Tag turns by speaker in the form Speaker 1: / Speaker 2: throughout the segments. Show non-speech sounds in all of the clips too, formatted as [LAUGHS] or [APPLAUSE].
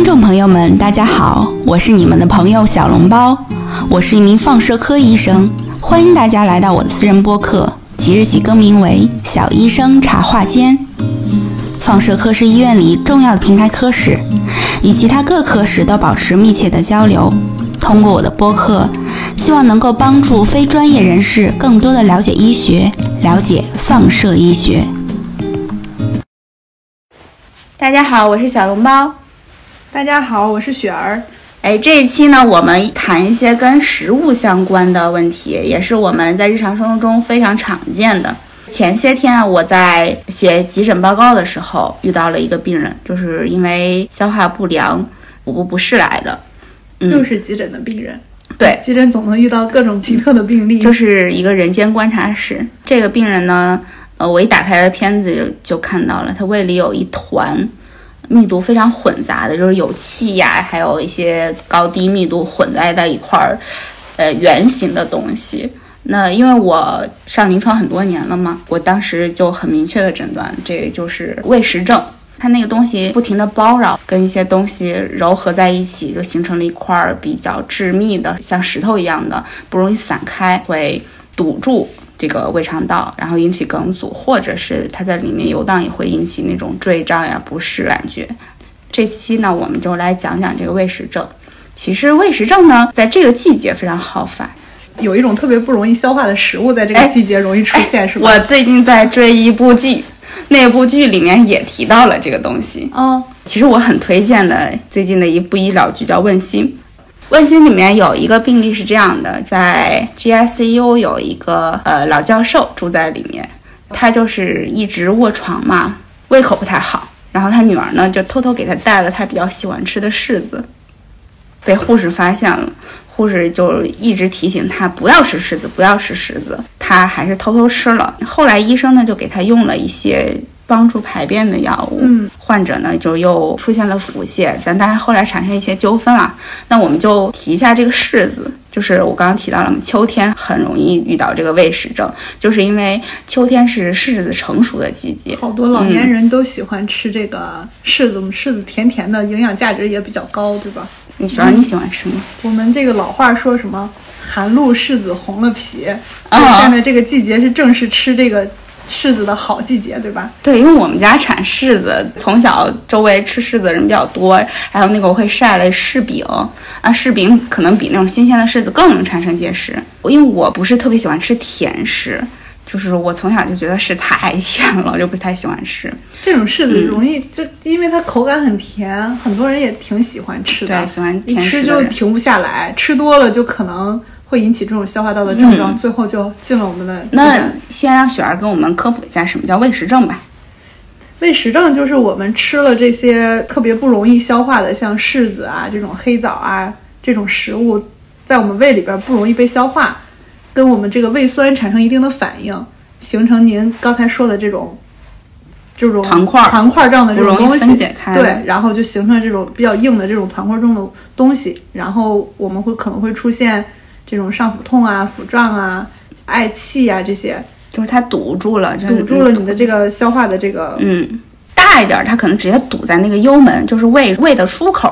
Speaker 1: 听众朋友们，大家好，我是你们的朋友小笼包，我是一名放射科医生，欢迎大家来到我的私人播客，即日起更名为小医生茶话间。放射科是医院里重要的平台科室，与其他各科室都保持密切的交流。通过我的播客，希望能够帮助非专业人士更多的了解医学，了解放射医学。大家好，我是小笼包。
Speaker 2: 大家好，我是雪儿。
Speaker 1: 哎，这一期呢，我们谈一些跟食物相关的问题，也是我们在日常生活中非常常见的。前些天啊，我在写急诊报告的时候，遇到了一个病人，就是因为消化不良、腹部不适来的。
Speaker 2: 又是急诊的病人。
Speaker 1: 对，
Speaker 2: 急诊总能遇到各种奇特的病例。
Speaker 1: 就是一个人间观察室。这个病人呢，呃，我一打开的片子就就看到了，他胃里有一团。密度非常混杂的，就是有气呀，还有一些高低密度混在在一块儿，呃，圆形的东西。那因为我上临床很多年了嘛，我当时就很明确的诊断，这就是胃食症。它那个东西不停的包绕，跟一些东西糅合在一起，就形成了一块比较致密的，像石头一样的，不容易散开，会堵住。这个胃肠道，然后引起梗阻，或者是它在里面游荡，也会引起那种坠胀呀、不适感觉。这期呢，我们就来讲讲这个胃食症。其实胃食症呢，在这个季节非常好发，
Speaker 2: 有一种特别不容易消化的食物，在这个季节容易出现，是
Speaker 1: 吧？[LAUGHS] 我最近在追一部剧，那部剧里面也提到了这个东西。
Speaker 2: 嗯，
Speaker 1: 其实我很推荐的最近的一部医疗剧叫《问心》。问心里面有一个病例是这样的，在 GICU 有一个呃老教授住在里面，他就是一直卧床嘛，胃口不太好。然后他女儿呢就偷偷给他带了他比较喜欢吃的柿子，被护士发现了，护士就一直提醒他不要吃柿子，不要吃柿子，他还是偷偷吃了。后来医生呢就给他用了一些。帮助排便的药物，
Speaker 2: 嗯，
Speaker 1: 患者呢就又出现了腹泻，但当然后来产生一些纠纷了。那我们就提一下这个柿子，就是我刚刚提到了，秋天很容易遇到这个胃食症，就是因为秋天是柿子成熟的季节，
Speaker 2: 好多老年人都喜欢吃这个柿子，我们柿子甜甜的，营养价值也比较高，对吧？
Speaker 1: 你说你喜欢吃吗？
Speaker 2: 我们这个老话说什么“寒露柿子红了皮”，现在这个季节是正是吃这个。柿子的好季节，对吧？
Speaker 1: 对，因为我们家产柿子，从小周围吃柿子的人比较多，还有那个我会晒了柿饼啊，柿饼可能比那种新鲜的柿子更能产生结石。因为我不是特别喜欢吃甜食，就是我从小就觉得柿太甜了，就不太喜欢吃。
Speaker 2: 这种柿子容易就因为它口感很甜，很多人也挺喜欢吃
Speaker 1: 的，对，喜欢
Speaker 2: 一吃就停不下来，吃多了就可能。会引起这种消化道的症状，最后就进了我们的。
Speaker 1: 那先让雪儿跟我们科普一下什么叫胃食症吧。
Speaker 2: 胃食症就是我们吃了这些特别不容易消化的，像柿子啊、这种黑枣啊这种食物，在我们胃里边不容易被消化，跟我们这个胃酸产生一定的反应，形成您刚才说的这种这种
Speaker 1: 团块
Speaker 2: 团块状的这种东西。
Speaker 1: 对，
Speaker 2: 然后就形成这种比较硬的这种团块状的东西，然后我们会可能会出现。这种上腹痛啊、腹胀啊、嗳气啊，这些
Speaker 1: 就是它堵住了，
Speaker 2: 堵住了你的这个消化的这个。
Speaker 1: 嗯，大一点它可能直接堵在那个幽门，就是胃胃的出口；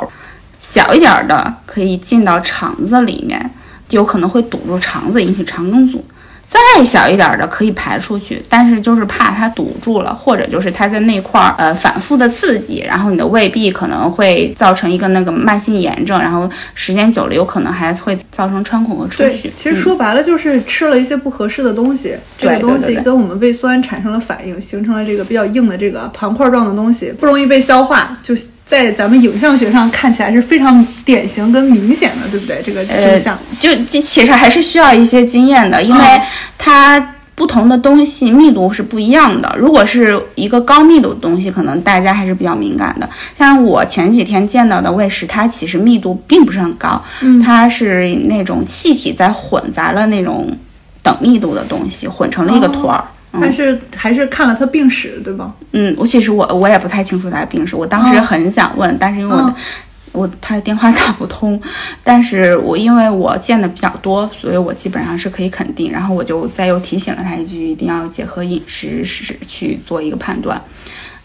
Speaker 1: 小一点的可以进到肠子里面，有可能会堵住肠子，引起肠梗阻。再小一点的可以排出去，但是就是怕它堵住了，或者就是它在那块儿呃反复的刺激，然后你的胃壁可能会造成一个那个慢性炎症，然后时间久了有可能还会造成穿孔和出血。
Speaker 2: 其实说白了就是吃了一些不合适的东西，这个东西跟我们胃酸产生了反应，形成了这个比较硬的这个团块状的东西，不容易被消化，就。在咱们影像学上看起来是非常典型跟明显的，对不对？这个
Speaker 1: 镜
Speaker 2: 像
Speaker 1: 就其实还是需要一些经验的，因为它不同的东西密度是不一样的。如果是一个高密度的东西，可能大家还是比较敏感的。像我前几天见到的胃食，它其实密度并不是很高，它是那种气体在混杂了那种等密度的东西，混成了一个团儿。
Speaker 2: 但是还是看了他病史，对吧？
Speaker 1: 嗯，我其实我我也不太清楚他的病史，我当时很想问，但是因为我的我他的电话打不通，但是我因为我见的比较多，所以我基本上是可以肯定。然后我就再又提醒了他一句，一定要结合饮食是去做一个判断。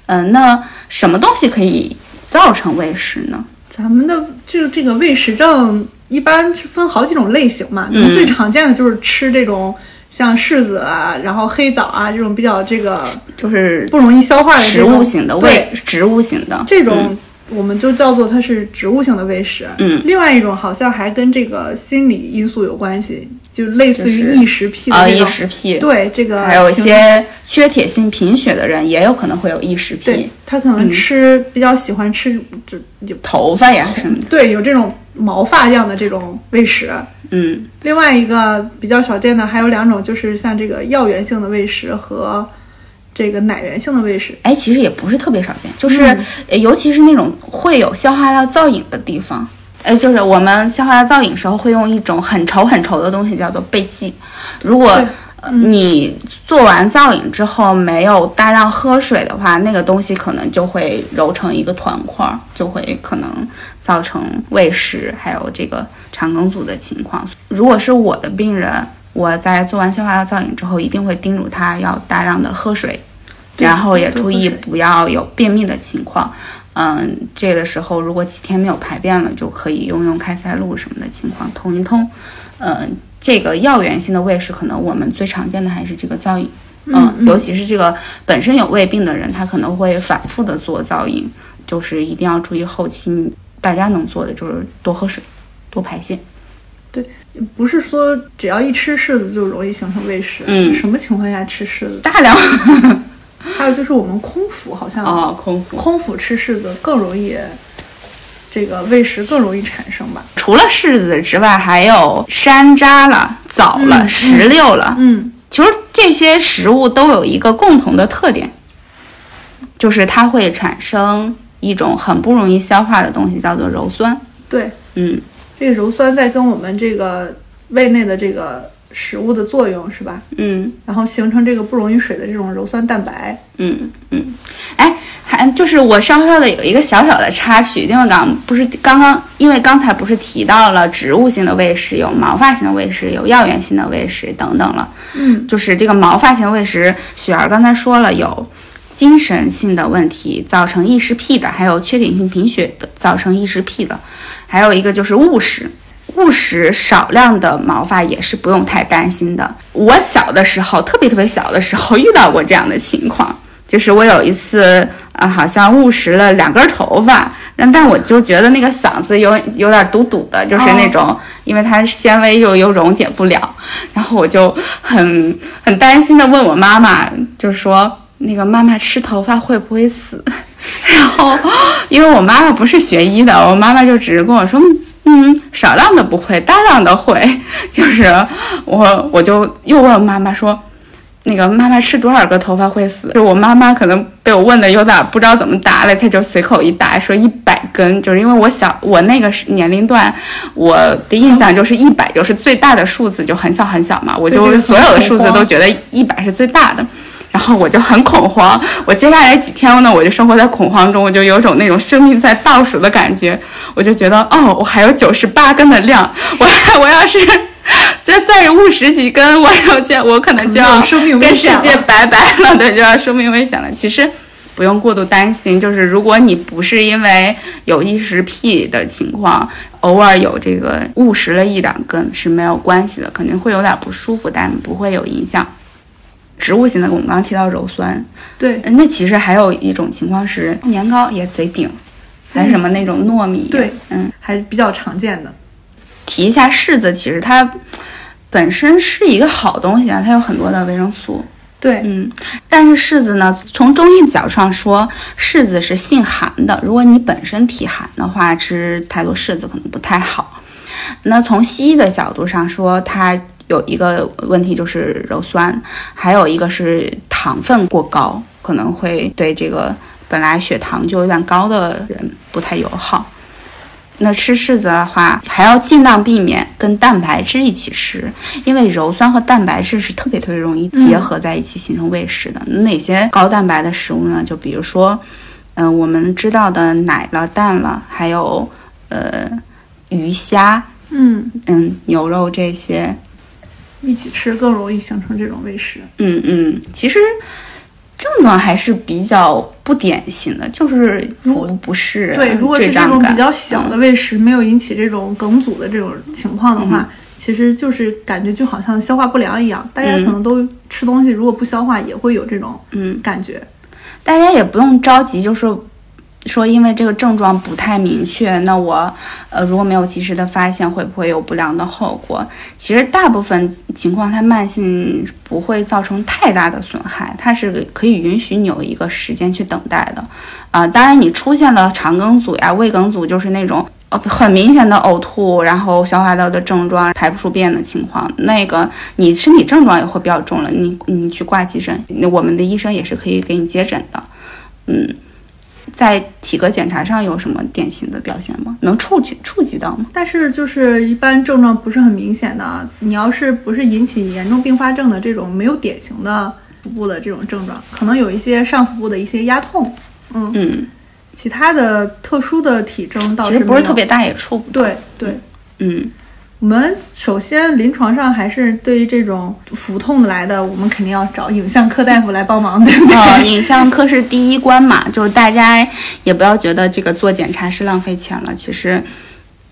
Speaker 1: 嗯，那什么东西可以造成胃食呢？
Speaker 2: 咱们的就这个胃食症一般是分好几种类型嘛，
Speaker 1: 嗯
Speaker 2: 最常见的就是吃这种像柿子啊，然后黑枣啊这种比较这个
Speaker 1: 就是
Speaker 2: 不容易消化的这
Speaker 1: 植物型的
Speaker 2: 对
Speaker 1: 胃，植物型的
Speaker 2: 这种我们就叫做它是植物性的胃食。
Speaker 1: 嗯，
Speaker 2: 另外一种好像还跟这个心理因素有关系，就类似于异食癖的
Speaker 1: 啊异。食癖，
Speaker 2: 对这个
Speaker 1: 还有一些缺铁性贫血的人也有可能会有异食癖，
Speaker 2: 他可能吃、比较喜欢吃就就
Speaker 1: 头发呀什么的，
Speaker 2: 对有这种毛发样的这种喂食。
Speaker 1: 嗯。
Speaker 2: 另外一个比较少见的还有两种，就是像这个药源性的喂食和这个奶源性的喂食。
Speaker 1: 哎，其实也不是特别少见，就是、尤其是那种会有消化道造影的地方，哎，就是我们消化道造影时候会用一种很稠很稠的东西叫做钡剂，如果你做完造影之后没有大量喝水的话，那个东西可能就会揉成一个团块儿，就会可能造成胃食还有这个肠梗阻的情况。如果是我的病人，我在做完消化道造影之后，一定会叮嘱他要大量的喝水，然后也注意不要有便秘的情况。嗯，这个时候如果几天没有排便了，就可以用用开塞露什么的情况通一通。嗯，这个药源性的胃食，可能我们最常见的还是这个造影。
Speaker 2: 嗯嗯
Speaker 1: 尤其是这个本身有胃病的人，他可能会反复的做造影，就是一定要注意后期大家能做的就是多喝水，多排泄。
Speaker 2: 对不是说只要一吃柿子就容易形成胃食，
Speaker 1: 嗯
Speaker 2: 是什么情况下吃柿子？
Speaker 1: 大量 [LAUGHS]
Speaker 2: 还有就是我们空腹好像
Speaker 1: 哦，空腹。
Speaker 2: 空腹吃柿子更容易，这个胃食更容易产生吧？
Speaker 1: 除了柿子之外，还有山楂了、枣了、
Speaker 2: 嗯
Speaker 1: 石榴了。
Speaker 2: 嗯，
Speaker 1: 其实这些食物都有一个共同的特点，就是它会产生一种很不容易消化的东西，叫做鞣酸。
Speaker 2: 对，
Speaker 1: 嗯，
Speaker 2: 这个鞣酸在跟我们这个胃内的这个食物的作用是吧？
Speaker 1: 嗯
Speaker 2: 然后形成这个不溶于水的这种鞣酸蛋白。
Speaker 1: 嗯嗯，哎，还就是我稍稍的有一个小小的插曲，因为刚不是刚刚，因为刚才不是提到了植物性的胃食，有毛发性的胃食，有药源性的胃食等等了。
Speaker 2: 嗯，
Speaker 1: 就是这个毛发性胃食，雪儿刚才说了有。精神性的问题造成异食癖的，还有缺铁性贫血的造成异食癖的，还有一个就是误食。误食少量的毛发也是不用太担心的。我小的时候，特别特别小的时候遇到过这样的情况，就是我有一次啊、好像误食了两根头发，但但我就觉得那个嗓子有有点堵堵的，就是那种，因为它纤维又又溶解不了，然后我就很很担心的问我妈妈，就是说那个妈妈吃头发会不会死？[LAUGHS] 然后因为我妈妈不是学医的，我妈妈就只是跟我说。嗯，少量的不会，大量的会。[LAUGHS] 就是我，我就又问妈妈说，那个妈妈吃多少个头发会死？就我妈妈可能被我问的有点不知道怎么答了，她就随口一答说一百根。就是因为我小，我那个年龄段，我的印象就是一百就是最大的数字，就很小很小嘛，我就所有的数字都觉得一百是最大的。然后我就很恐慌，我接下来几天呢，我就生活在恐慌中，我就有种那种生命在倒数的感觉，我就觉得哦，我还有九十八根的量，我 [LAUGHS] 我要是就再误食几根，我要见我可能就要跟世界拜拜了，对，就要生命危险了。其实不用过度担心，就是如果你不是因为有异食癖的情况，偶尔有这个误食了一两根是没有关系的，肯定会有点不舒服，但不会有影响。植物型的，我们刚刚提到鞣酸，
Speaker 2: 对
Speaker 1: 嗯那其实还有一种情况是年糕也贼顶，还是什么那种糯米，
Speaker 2: 对，
Speaker 1: 嗯，
Speaker 2: 还是比较常见的。
Speaker 1: 提一下柿子，其实它本身是一个好东西啊，它有很多的维生素，
Speaker 2: 对，
Speaker 1: 嗯，但是柿子呢，从中医角度上说，柿子是性寒的。如果你本身体寒的话，吃太多柿子可能不太好。那从西医的角度上说，它有一个问题就是鞣酸，还有一个是糖分过高，可能会对这个本来血糖就有点高的人不太友好。那吃柿子的话，还要尽量避免跟蛋白质一起吃，因为鞣酸和蛋白质是特别特别容易结合在一起形成胃食的。哪些高蛋白的食物呢？就比如说，嗯、我们知道的奶了、蛋了，还有呃鱼虾，
Speaker 2: 嗯，
Speaker 1: 嗯，牛肉这些，
Speaker 2: 一起吃更容易形成这种胃食。
Speaker 1: 嗯嗯，其实症状还是比较不典型的，就是腹部不适、啊、
Speaker 2: 对，如果是这种比较小的喂食，没有引起这种梗阻的这种情况的
Speaker 1: 嗯
Speaker 2: 话，其实就是感觉就好像消化不良一样。大家可能都吃东西，如果不消化，也会有这种
Speaker 1: 嗯
Speaker 2: 感觉。
Speaker 1: 大家也不用着急，就是说因为这个症状不太明确，那我呃如果没有及时的发现，会不会有不良的后果？其实大部分情况它慢性不会造成太大的损害，它是可以允许你有一个时间去等待的。啊、当然你出现了肠梗阻呀、胃梗阻，就是那种。呃，很明显的呕吐，然后消化道的症状、排不出便的情况，那个你身体症状也会比较重了。你你去挂急诊，那我们的医生也是可以给你接诊的。嗯，在体格检查上有什么典型的表现吗？能触及触及到吗？
Speaker 2: 但是就是一般症状不是很明显的，你要是不是引起严重并发症的这种没有典型的腹部的这种症状，可能有一些上腹部的一些压痛，嗯，
Speaker 1: 嗯，
Speaker 2: 其他的特殊的体征倒
Speaker 1: 其实不是特别大，也触不到。
Speaker 2: 对对。
Speaker 1: 嗯，
Speaker 2: 我们首先临床上还是对于这种腹痛来的，我们肯定要找影像科大夫来帮忙，对不对？
Speaker 1: 呃，影像科是第一关嘛，就是大家也不要觉得这个做检查是浪费钱了，其实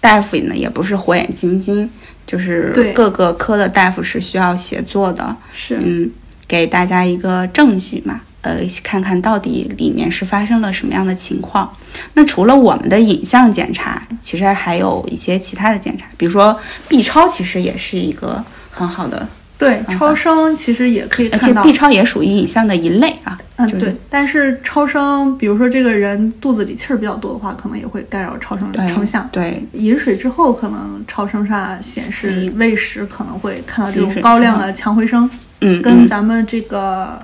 Speaker 1: 大夫呢也不是火眼金睛，就是
Speaker 2: 对。
Speaker 1: 各个科的大夫是需要协作的，
Speaker 2: 是，
Speaker 1: 嗯，给大家一个证据嘛，呃，看看到底里面是发生了什么样的情况。那除了我们的影像检查，其实还有一些其他的检查，比如说 B 超，其实也是一个很好的，
Speaker 2: 对，超声其实也可以
Speaker 1: 而且
Speaker 2: 看到
Speaker 1: B。超也属于影像的一类啊。
Speaker 2: 嗯，
Speaker 1: 就是
Speaker 2: 对，但是超声，比如说这个人肚子里气儿比较多的话，可能也会干扰超声
Speaker 1: 对
Speaker 2: 成像。
Speaker 1: 对，
Speaker 2: 饮水之后，可能超声上显示
Speaker 1: 嗯
Speaker 2: 喂食可能会看到这种高亮的强回声，
Speaker 1: 嗯，
Speaker 2: 跟
Speaker 1: 嗯
Speaker 2: 咱们这个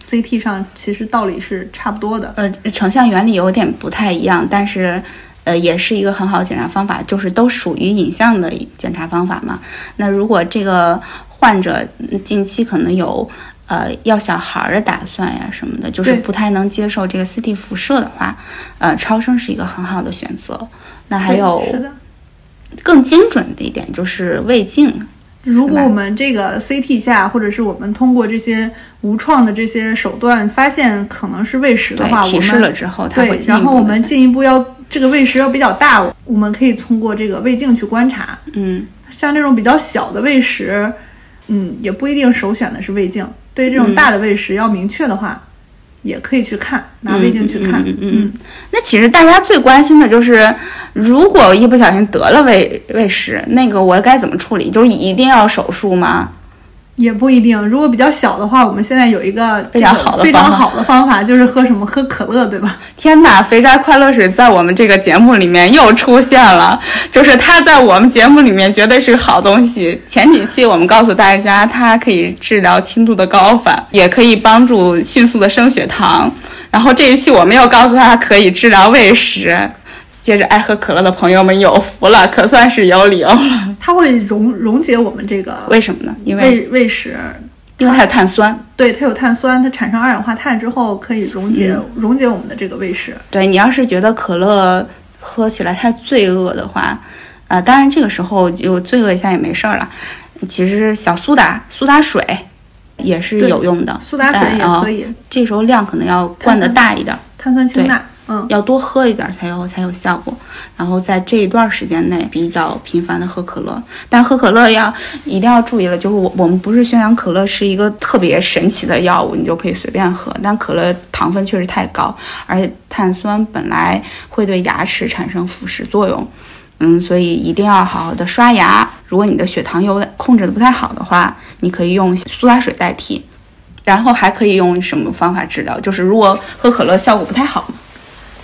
Speaker 2: CT 上其实道理是差不多的。
Speaker 1: 呃成像原理有点不太一样，但是。呃，也是一个很好的检查方法，就是都属于影像的检查方法嘛。那如果这个患者嗯近期可能有呃要小孩儿的打算呀什么的，就是不太能接受这个 CT 辐射的话，呃，超声是一个很好的选择。那还有更精准的一点就是胃镜，
Speaker 2: 如果我们这个 CT 下，或者是我们通过这些无创的这些手段发现可能是喂食的话，
Speaker 1: 提示
Speaker 2: 我们
Speaker 1: 了之后，它会
Speaker 2: 对，然后我们进一步要这个喂食要比较大，我们可以通过这个胃镜去观察。
Speaker 1: 嗯
Speaker 2: 像这种比较小的喂食，嗯，也不一定首选的是胃镜。对于这种大的胃食要明确的话，也可以去看，拿胃镜去看。
Speaker 1: 嗯嗯嗯那其实大家最关心的就是，如果一不小心得了胃胃食，那个我该怎么处理？就是一定要手术吗？
Speaker 2: 也不一定。如果比较小的话，我们现在有一个
Speaker 1: 非常好的方法
Speaker 2: 非常好的方法，就是喝什么？喝可乐，对吧？[LAUGHS]
Speaker 1: 天哪，肥宅快乐水在我们这个节目里面又出现了，就是它在我们节目里面绝对是个好东西。前几期我们告诉大家，它可以治疗轻度的高反，也可以帮助迅速的升血糖。然后这一期我们又告诉他可以治疗胃食。接着爱喝可乐的朋友们有福了，可算是有理由了。
Speaker 2: 它会溶溶解我们这个
Speaker 1: 为什么呢？因为
Speaker 2: 胃胃食，
Speaker 1: 因为它有碳酸。
Speaker 2: 对它有碳酸，它产生二氧化碳之后可以溶解、溶解我们的这个胃食。
Speaker 1: 对你要是觉得可乐喝起来太罪恶的话，呃，当然这个时候就罪恶一下也没事儿了。其实小苏打苏打水也是有用的，
Speaker 2: 苏打水也可以，
Speaker 1: 呃这时候量可能要灌的大一点儿，
Speaker 2: 碳酸氢钠，嗯，
Speaker 1: 要多喝一点才有才有效果。然后在这一段时间内比较频繁的喝可乐，但喝可乐要一定要注意了，就是我我们不是宣扬可乐是一个特别神奇的药物，你就可以随便喝，但可乐糖分确实太高，而且碳酸本来会对牙齿产生腐蚀作用。嗯，所以一定要好好的刷牙。如果你的血糖有控制的不太好的话，你可以用苏打水代替。然后还可以用什么方法治疗？就是如果喝可乐效果不太好，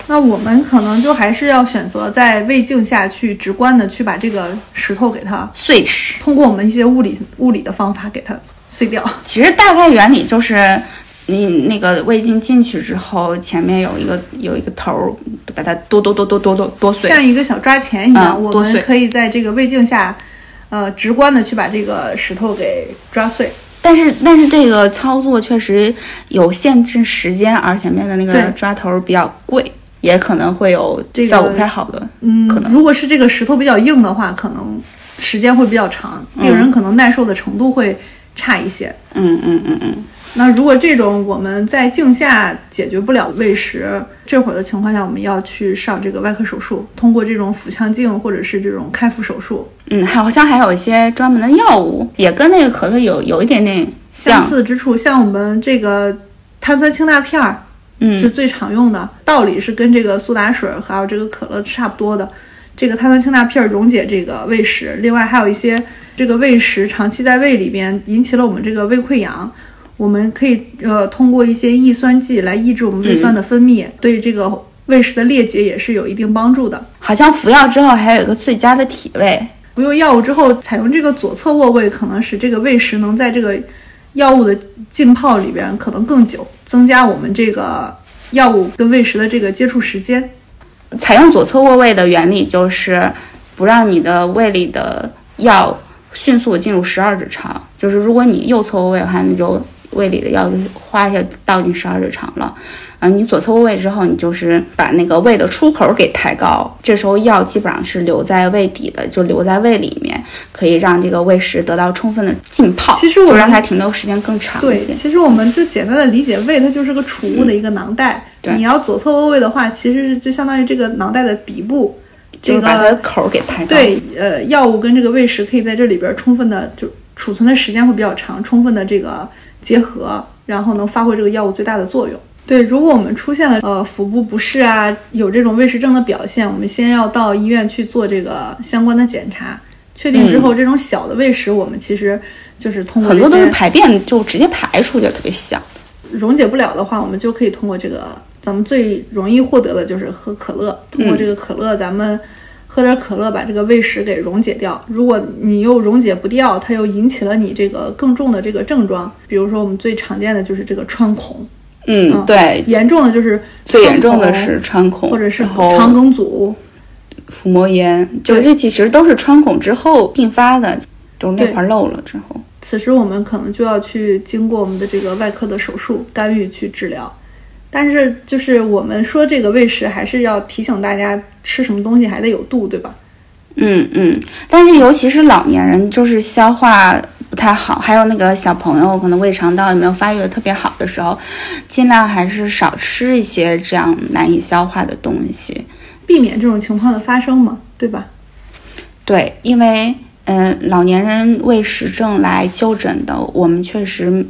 Speaker 2: 那我们可能就还是要选择在胃镜下去直观的去把这个石头给它，
Speaker 1: 碎齿。
Speaker 2: 通过我们一些物理物理的方法给它碎掉。
Speaker 1: 其实大概原理就是，你那个胃镜进去之后，前面有一个有一个头儿，把它剁剁剁剁剁剁剁碎。
Speaker 2: 像一个小抓钳一样，我们可以在这个胃镜下，呃，直观的去把这个石头给抓碎。
Speaker 1: 但是但是这个操作确实有限制时间，而前面的那个抓头儿比较贵，也可能会有
Speaker 2: 这个
Speaker 1: 效果不太好的。
Speaker 2: 嗯
Speaker 1: 可能，
Speaker 2: 如果是这个石头比较硬的话，可能时间会比较长，病人可能耐受的程度会差一些。
Speaker 1: 嗯嗯嗯嗯。
Speaker 2: 那如果这种我们在镜下解决不了胃食，这会儿的情况下，我们要去上这个外科手术，通过这种腹腔镜或者是这种开腹手术。
Speaker 1: 嗯，好像还有一些专门的药物，也跟那个可乐有有一点点
Speaker 2: 相似之处，像我们这个碳酸氢钠片儿，
Speaker 1: 嗯
Speaker 2: 是最常用的，道理是跟这个苏打水还有这个可乐差不多的。这个碳酸氢钠片儿溶解这个胃食，另外还有一些这个胃食长期在胃里边引起了我们这个胃溃疡，我们可以呃通过一些抑酸剂来抑制我们胃酸的分泌，对这个胃食的裂解也是有一定帮助的。
Speaker 1: 好像服药之后还有一个最佳的体位。
Speaker 2: 服用药物之后，采用这个左侧卧位，可能使这个胃食能在这个药物的浸泡里边可能更久，增加我们这个药物跟胃食的这个接触时间。
Speaker 1: 采用左侧卧位的原理就是不让你的胃里的药迅速进入十二指肠，就是如果你右侧卧位的话，那就胃里的药就哗一下倒进十二指肠了。嗯，你左侧卧位之后，你就是把那个胃的出口给抬高，这时候药基本上是留在胃底的，就留在胃里面，可以让这个胃食得到充分的浸泡，
Speaker 2: 其实我
Speaker 1: 就让它停留时间更长一些
Speaker 2: 对，
Speaker 1: 些。
Speaker 2: 其实我们就简单的理解胃，它就是个储物的一个囊袋。
Speaker 1: 对
Speaker 2: 你要左侧卧位的话，其实是就相当于这个囊袋的底部，这
Speaker 1: 就是把它的
Speaker 2: 个
Speaker 1: 口儿给抬高。
Speaker 2: 对，呃，药物跟这个胃食可以在这里边充分的就储存的时间会比较长，充分的这个结合，然后能发挥这个药物最大的作用。对，如果我们出现了呃腹部不适啊，有这种胃食症的表现，我们先要到医院去做这个相关的检查，确定之后，这种小的胃食我们其实就是通过
Speaker 1: 很多都是排便就直接排出去，特别小。
Speaker 2: 溶解不了的话，我们就可以通过这个，咱们最容易获得的就是喝可乐。通过这个可乐，咱们喝点可乐，把这个胃食给溶解掉。如果你又溶解不掉，它又引起了你这个更重的这个症状，比如说我们最常见的就是这个穿孔，
Speaker 1: 嗯，对，
Speaker 2: 严重的就是
Speaker 1: 最严重的是穿孔，
Speaker 2: 或者是肠梗阻。
Speaker 1: 腹膜炎，就
Speaker 2: 对
Speaker 1: 这其实都是穿孔之后并发的，就是那
Speaker 2: 对
Speaker 1: 块漏了之后。
Speaker 2: 此时我们可能就要去经过我们的这个外科的手术干预去治疗。但是就是我们说这个喂食，还是要提醒大家吃什么东西还得有度，对吧？
Speaker 1: 嗯嗯，但是尤其是老年人，就是消化不太好，还有那个小朋友可能胃肠道也没有发育的特别好的时候，尽量还是少吃一些这样难以消化的东西。
Speaker 2: 避免这种情况的发生嘛，对吧？
Speaker 1: 对，因为嗯、呃老年人胃食症来就诊的，我们确实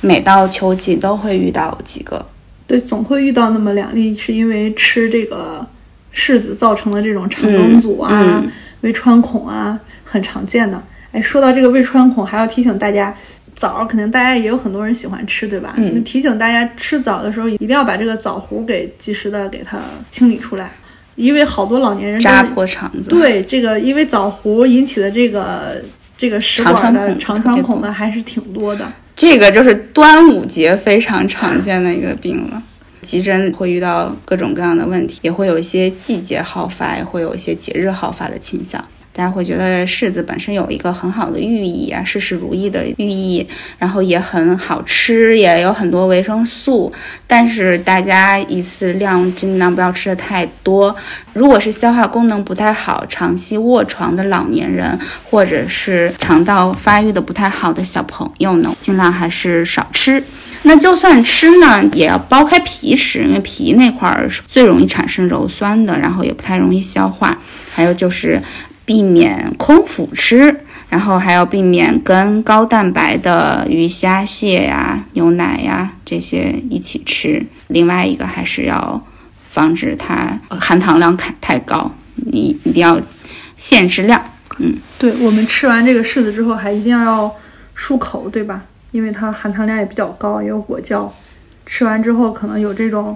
Speaker 1: 每到秋季都会遇到几个。
Speaker 2: 对，总会遇到那么两例，是因为吃这个柿子造成的这种肠梗阻啊、
Speaker 1: 嗯嗯
Speaker 2: 胃穿孔啊，很常见的。哎，说到这个胃穿孔，还要提醒大家，枣儿肯定大家也有很多人喜欢吃，对吧？
Speaker 1: 嗯
Speaker 2: 那提醒大家吃枣的时候，一定要把这个枣核给及时的给它清理出来，因为好多老年人
Speaker 1: 扎破肠子，
Speaker 2: 对这个，因为枣核引起的这个这个食管的肠穿孔的还是挺多的。
Speaker 1: 这个就是端午节非常常见的一个病了。急诊会遇到各种各样的问题，也会有一些季节好发，也会有一些节日好发的倾向。大家会觉得柿子本身有一个很好的寓意啊，事事如意的寓意，然后也很好吃，也有很多维生素。但是大家一次量尽量不要吃的太多。如果是消化功能不太好、长期卧床的老年人，或者是肠道发育的不太好的小朋友呢，尽量还是少吃。那就算吃呢，也要剥开皮吃，因为皮那块儿是最容易产生鞣酸的，然后也不太容易消化。还有就是避免空腹吃，然后还要避免跟高蛋白的鱼虾蟹呀、牛奶呀这些一起吃。另外一个还是要防止它含糖量太太高，你一定要限制量。
Speaker 2: 嗯对我们吃完这个柿子之后，还一定要漱口，对吧？因为它含糖量也比较高，也有果胶。吃完之后可能有这种，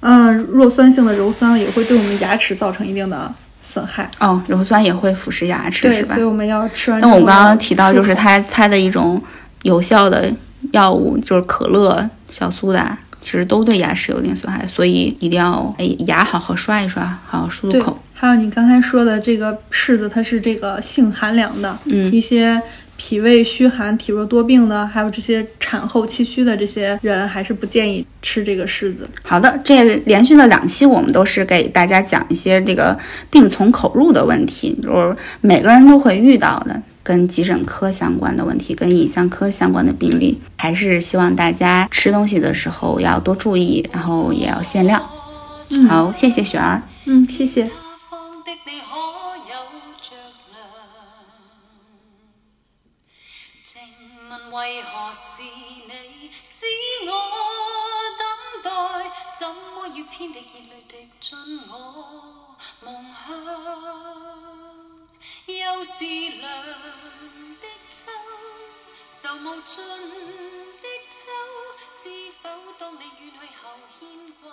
Speaker 2: 嗯、弱酸性的鞣酸，也会对我们牙齿造成一定的损害。
Speaker 1: 哦，硫酸也会腐蚀牙齿，是吧
Speaker 2: 所以？我们要吃完。
Speaker 1: 那我们刚刚提到，就是它它的一种有效的药物，就是可乐、小苏打，其实都对牙齿有点损害，所以一定要哎牙好好刷一刷，好好漱漱口。，
Speaker 2: 还有你刚才说的这个柿子，它是这个性寒凉的，
Speaker 1: 嗯
Speaker 2: 一些脾胃虚寒体弱多病的还有这些产后气虚的这些人还是不建议吃这个柿子。
Speaker 1: 好的这连续的两期我们都是给大家讲一些这个病从口入的问题就是每个人都会遇到的跟急诊科相关的问题跟影像科相关的病例还是希望大家吃东西的时候要多注意然后也要限量。好谢谢雪儿。
Speaker 2: 嗯谢谢。
Speaker 3: 千滴热泪滴进我梦乡，又是凉的秋，愁无尽的秋，知否当你远去后牵挂。